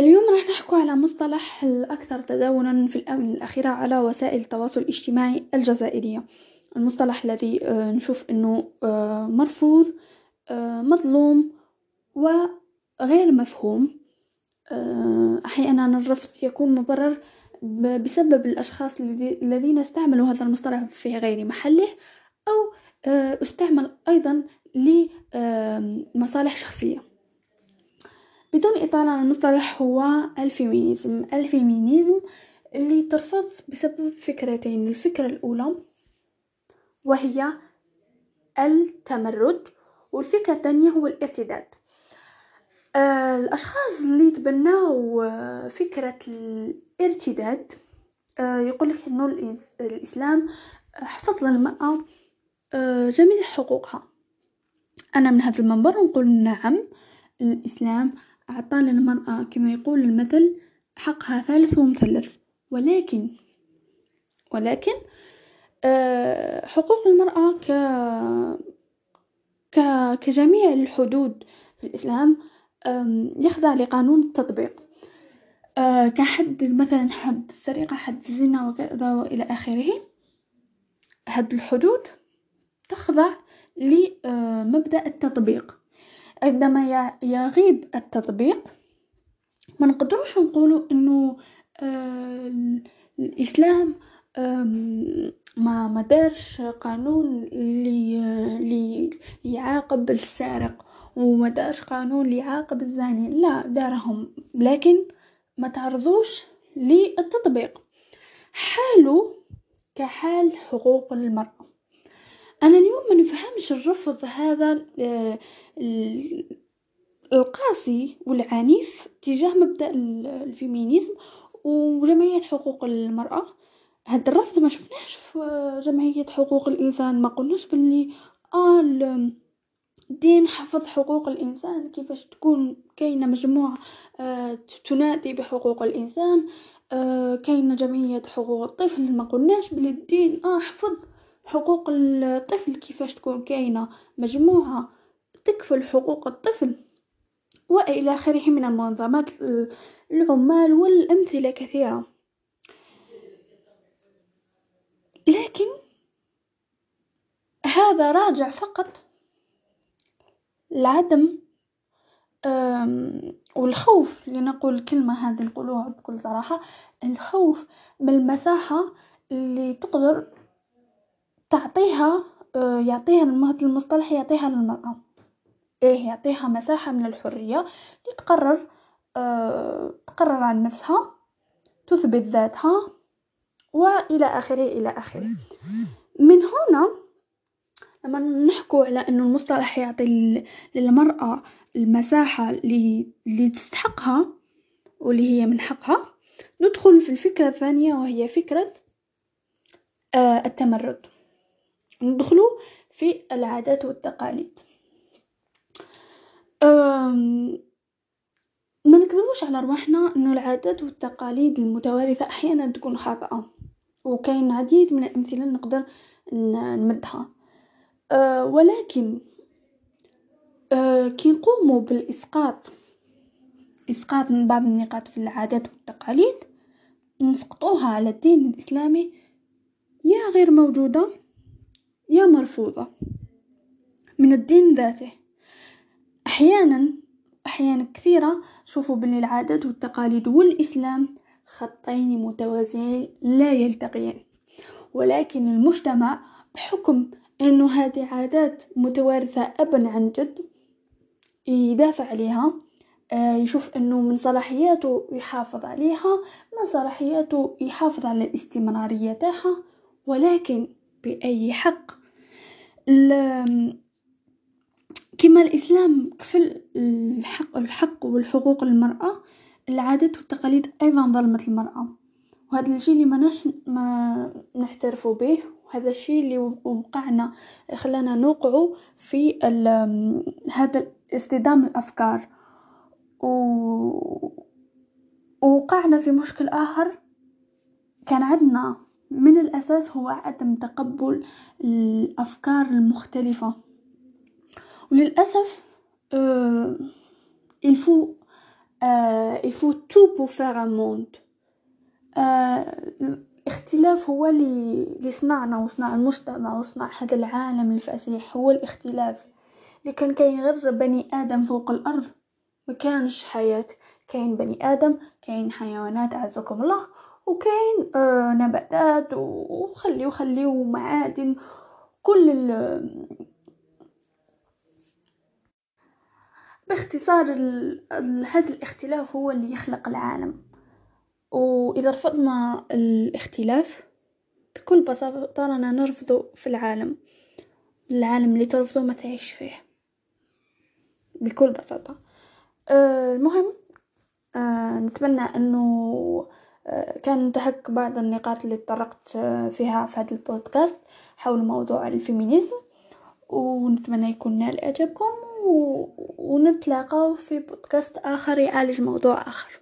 اليوم راح نحكو على مصطلح الأكثر تداولا في الآونة الأخيرة على وسائل التواصل الاجتماعي الجزائرية. المصطلح الذي نشوف أنه مرفوض مظلوم وغير مفهوم. أحيانا الرفض يكون مبرر بسبب الأشخاص الذين استعملوا هذا المصطلح في غير محله أو استعمل أيضا لمصالح شخصية. بدون إطالة على المصطلح هو ال feminism. ال feminism اللي ترفض بسبب فكرتين. الفكرة الأولى وهي التمرد والفكرة الثانية هو الإرتداد. آه الأشخاص اللي تبناو فكرة الإرتداد آه يقولك أنه الإسلام حفظ للمرأة آه جميع حقوقها. أنا من هذا المنبر نقول نعم الإسلام أعطى للمرأة كما يقول المثل حقها ثالث ومثلث. ولكن ولكن آه، حقوق المرأة ك كجميع الحدود في الإسلام يخضع لقانون التطبيق. آه، كحد مثلا حد السرقة حد الزنا وكذا وإلى آخره هاد الحدود تخضع لمبدأ التطبيق. عندما يغيب التطبيق ما نقدروش نقولوا إنه آه الإسلام ما ما دارش قانون اللي يعاقب السارق وما دارش قانون اللي يعاقب الزاني. لا دارهم. لكن ما تعرضوش للتطبيق. حاله كحال حقوق المرأة. أنا اليوم ما نفهمش الرفض هذا آه، القاسي والعنيف تجاه مبدأ الفيمينيزم وجمعية حقوق المرأة. هاد الرفض ما شفناش في جمعية حقوق الإنسان ما قلناش باللي آه الدين حفظ حقوق الإنسان كيفاش تكون كاينة مجموعة آه تنادي بحقوق الإنسان آه كاينة جمعية حقوق الطفل ما قلناش بلي الدين آه حفظ حقوق الطفل كيفاش تكون كاينة. مجموعة تكفل حقوق الطفل وإلى آخره من المنظمات العمال والأمثلة كثيرة. لكن هذا راجع فقط لعدم والخوف لنقول الكلمة هذه نقولوها بكل صراحة. الخوف من المساحة اللي تقدر تعطيها آه، يعطيها هذا المصطلح يعطيها للمرأة إيه يعطيها مساحة من الحرية لتقرر أه تقرر عن نفسها تثبت ذاتها وإلى آخره إلى آخره. من هنا لما نحكو على إنه المصطلح يعطي للمرأة المساحة اللي تستحقها واللي هي من حقها ندخل في الفكرة الثانية وهي فكرة آه التمرد. ندخلوا في العادات والتقاليد. ما نكذبوش على رواحنا إنه العادات والتقاليد المتوارثة أحيانا تكون خاطئة وكاين عديد من الأمثلة نقدر نمدها. ولكن كي نقوموا بالإسقاط إسقاط من بعض النقاط في العادات والتقاليد نسقطوها على الدين الإسلامي يا غير موجودة. يا مرفوضة. من الدين ذاته. أحيانا أحيانا كثيرة شوفوا بلي العادات والتقاليد والإسلام خطين متوازيين لا يلتقيان. ولكن المجتمع بحكم أنه هذه عادات متوارثة أبا عن جد يدافع عليها آه، يشوف أنه من صلاحياته يحافظ عليها من صلاحياته يحافظ على الاستمرارية تاعها ولكن بأي حق؟ كما الإسلام كفل الحق, الحق والحقوق للمرأة العادات والتقاليد أيضا ظلمت المرأة. وهذا الشيء اللي ما ما نحترفوا به وهذا الشيء اللي وقعنا خلانا نوقع في هذا اصطدام الأفكار. و... ووقعنا في مشكل آخر كان عندنا من الأساس هو عدم تقبل الأفكار المختلفة. وللأسف آه الفو آه il faut tout pour faire un monde. آه الاختلاف هو اللي صنعنا وصنع المجتمع وصنع هذا العالم الفسيح هو الاختلاف. اللي كان كاين غير بني آدم فوق الأرض ما كانش حياة. كاين بني آدم كاين حيوانات أعزكم الله. وكاين آه نباتات وخلي وخلي ومعادن كل ال باختصار هذا الاختلاف هو اللي يخلق العالم. وإذا رفضنا الاختلاف بكل بساطة رانا نرفضه في العالم. العالم اللي ترفضه ما تعيش فيه. بكل بساطة. أه المهم أه نتمنى إنه كان انتهك بعض النقاط اللي تطرقت فيها في هذا البودكاست حول موضوع الفيمينيزم ونتمنى يكون نال إعجابكم ونتلاقى في بودكاست آخر يعالج موضوع آخر.